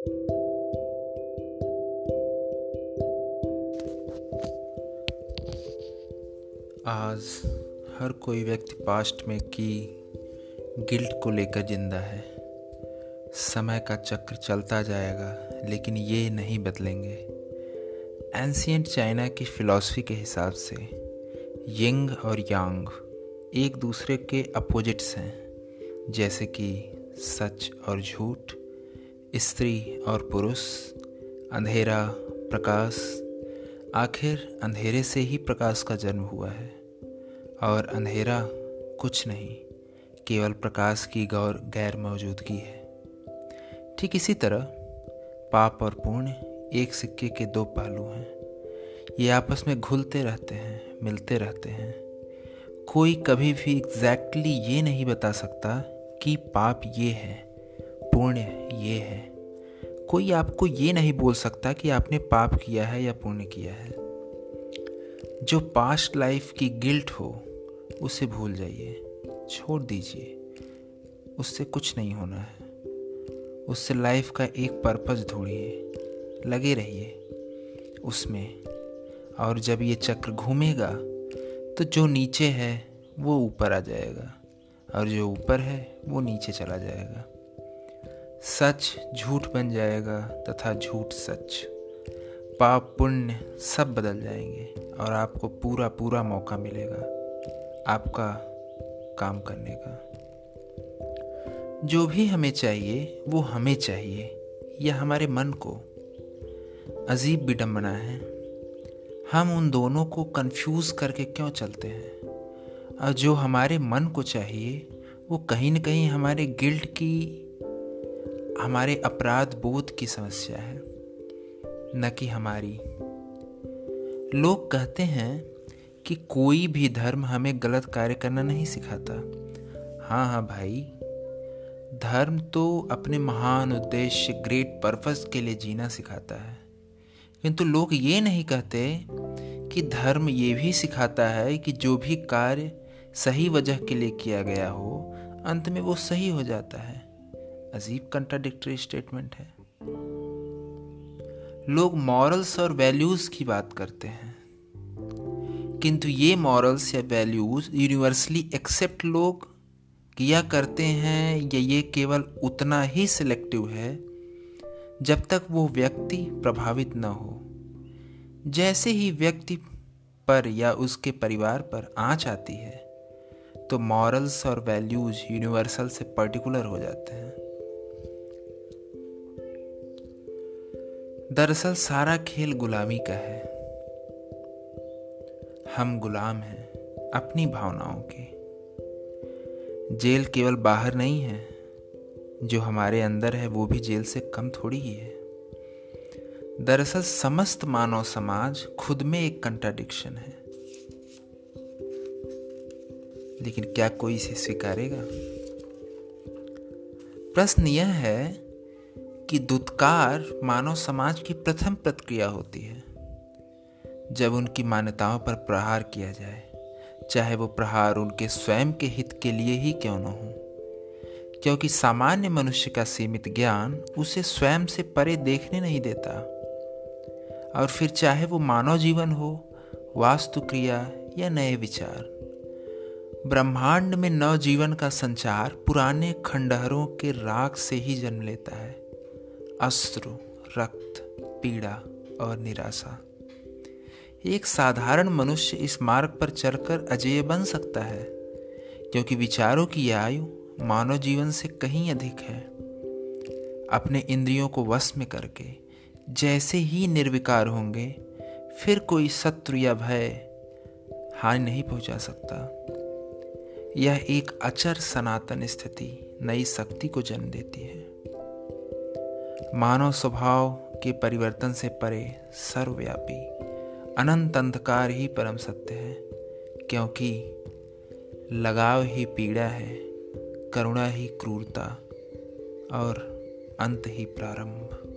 आज हर कोई व्यक्ति पास्ट में की गिल्ट को लेकर ज़िंदा है। समय का चक्र चलता जाएगा, लेकिन ये नहीं बदलेंगे। एंशियंट चाइना की फ़िलॉसफी के हिसाब से यंग और यांग एक दूसरे के अपोजिट्स हैं, जैसे कि सच और झूठ स्त्री और पुरुष, अंधेरा, प्रकाश, आखिर अंधेरे से ही प्रकाश का जन्म हुआ है। और अंधेरा कुछ नहीं, केवल प्रकाश की गौर गैर मौजूदगी है। ठीक इसी तरह, पाप और पुण्य एक सिक्के के दो पहलू हैं। ये आपस में घुलते रहते हैं, मिलते रहते हैं। कोई कभी भी एग्जैक्टली exactly ये नहीं बता सकता कि पाप ये है। पुण्य ये है। कोई आपको ये नहीं बोल सकता कि आपने पाप किया है या पुण्य किया है। जो पास्ट लाइफ की गिल्ट हो, उसे भूल जाइए। छोड़ दीजिए। उससे कुछ नहीं होना है। उससे लाइफ का एक पर्पज़ ढूंढिए। लगे रहिए। उसमें। और जब ये चक्र घूमेगा तो जो नीचे है, वो ऊपर आ जाएगा। और जो ऊपर है, वो नीचे चला जाएगा। सच झूठ बन जाएगा तथा झूठ सच। पाप पुण्य सब बदल जाएँगे और आपको पूरा पूरा मौका मिलेगा, आपका काम करने का। जो भी हमें चाहिए, वो हमें चाहिए, यह हमारे मन को अजीब विडम्बना है। हम उन दोनों को कंफ्यूज करके क्यों चलते हैं? और जो हमारे मन को चाहिए, वो कहीं न कहीं हमारे गिल्ट की हमारे अपराध बोध की समस्या है, न कि हमारी। लोग कहते हैं कि कोई भी धर्म हमें गलत कार्य करना नहीं सिखाता। हाँ हाँ भाई, धर्म तो अपने महान उद्देश्य ग्रेट पर्पस के लिए जीना सिखाता है। किंतु लोग ये नहीं कहते कि धर्म ये भी सिखाता है कि जो भी कार्य सही वजह के लिए किया गया हो, अंत में वो सही हो जाता है। अजीब कंट्राडिक्टरी स्टेटमेंट है। लोग मॉरल्स और वैल्यूज़ की बात करते हैं। किंतु ये मॉरल्स या वैल्यूज़ यूनिवर्सली एक्सेप्ट लोग किया करते हैं या ये केवल उतना ही सिलेक्टिव है, जब तक वो व्यक्ति प्रभावित न हो। जैसे ही व्यक्ति पर या उसके परिवार पर आँच आती है तो मॉरल्स और वैल्यूज़ यूनिवर्सल से पर्टिकुलर हो जाते हैं। दरअसल सारा खेल गुलामी का है। हम गुलाम हैं अपनी भावनाओं के। जेल केवल बाहर नहीं है, जो हमारे अंदर है, वो भी जेल से कम थोड़ी ही है। दरअसल समस्त मानव समाज खुद में एक कंट्राडिक्शन है। लेकिन क्या कोई इसे स्वीकारेगा? प्रश्न यह है कि दुत्कार मानव समाज की प्रथम प्रतिक्रिया होती है। जब उनकी मान्यताओं पर प्रहार किया जाए, चाहे वो प्रहार उनके स्वयं के हित के लिए ही क्यों न हो, क्योंकि सामान्य मनुष्य का सीमित ज्ञान उसे स्वयं से परे देखने नहीं देता। और फिर चाहे वो मानव जीवन हो वास्तु क्रिया या नए विचार, ब्रह्मांड में नव जीवन का संचार पुराने खंडहरों के राग से ही जन्म लेता है। अश्रु रक्त, पीड़ा और निराशा। एक साधारण मनुष्य इस मार्ग पर चलकर अजय बन सकता है, क्योंकि विचारों की आयु मानव जीवन से कहीं अधिक है। अपने इंद्रियों को वश में करके जैसे ही निर्विकार होंगे, फिर कोई शत्रु या भय हानि नहीं पहुँचा सकता। यह एक अचर सनातन स्थिति, नई शक्ति को जन्म देती है। मानव स्वभाव के परिवर्तन से परे सर्वव्यापी, अनंत अंधकार ही परम सत्य है, क्योंकि लगाव ही पीड़ा है, करुणा ही क्रूरता और अंत ही प्रारंभ।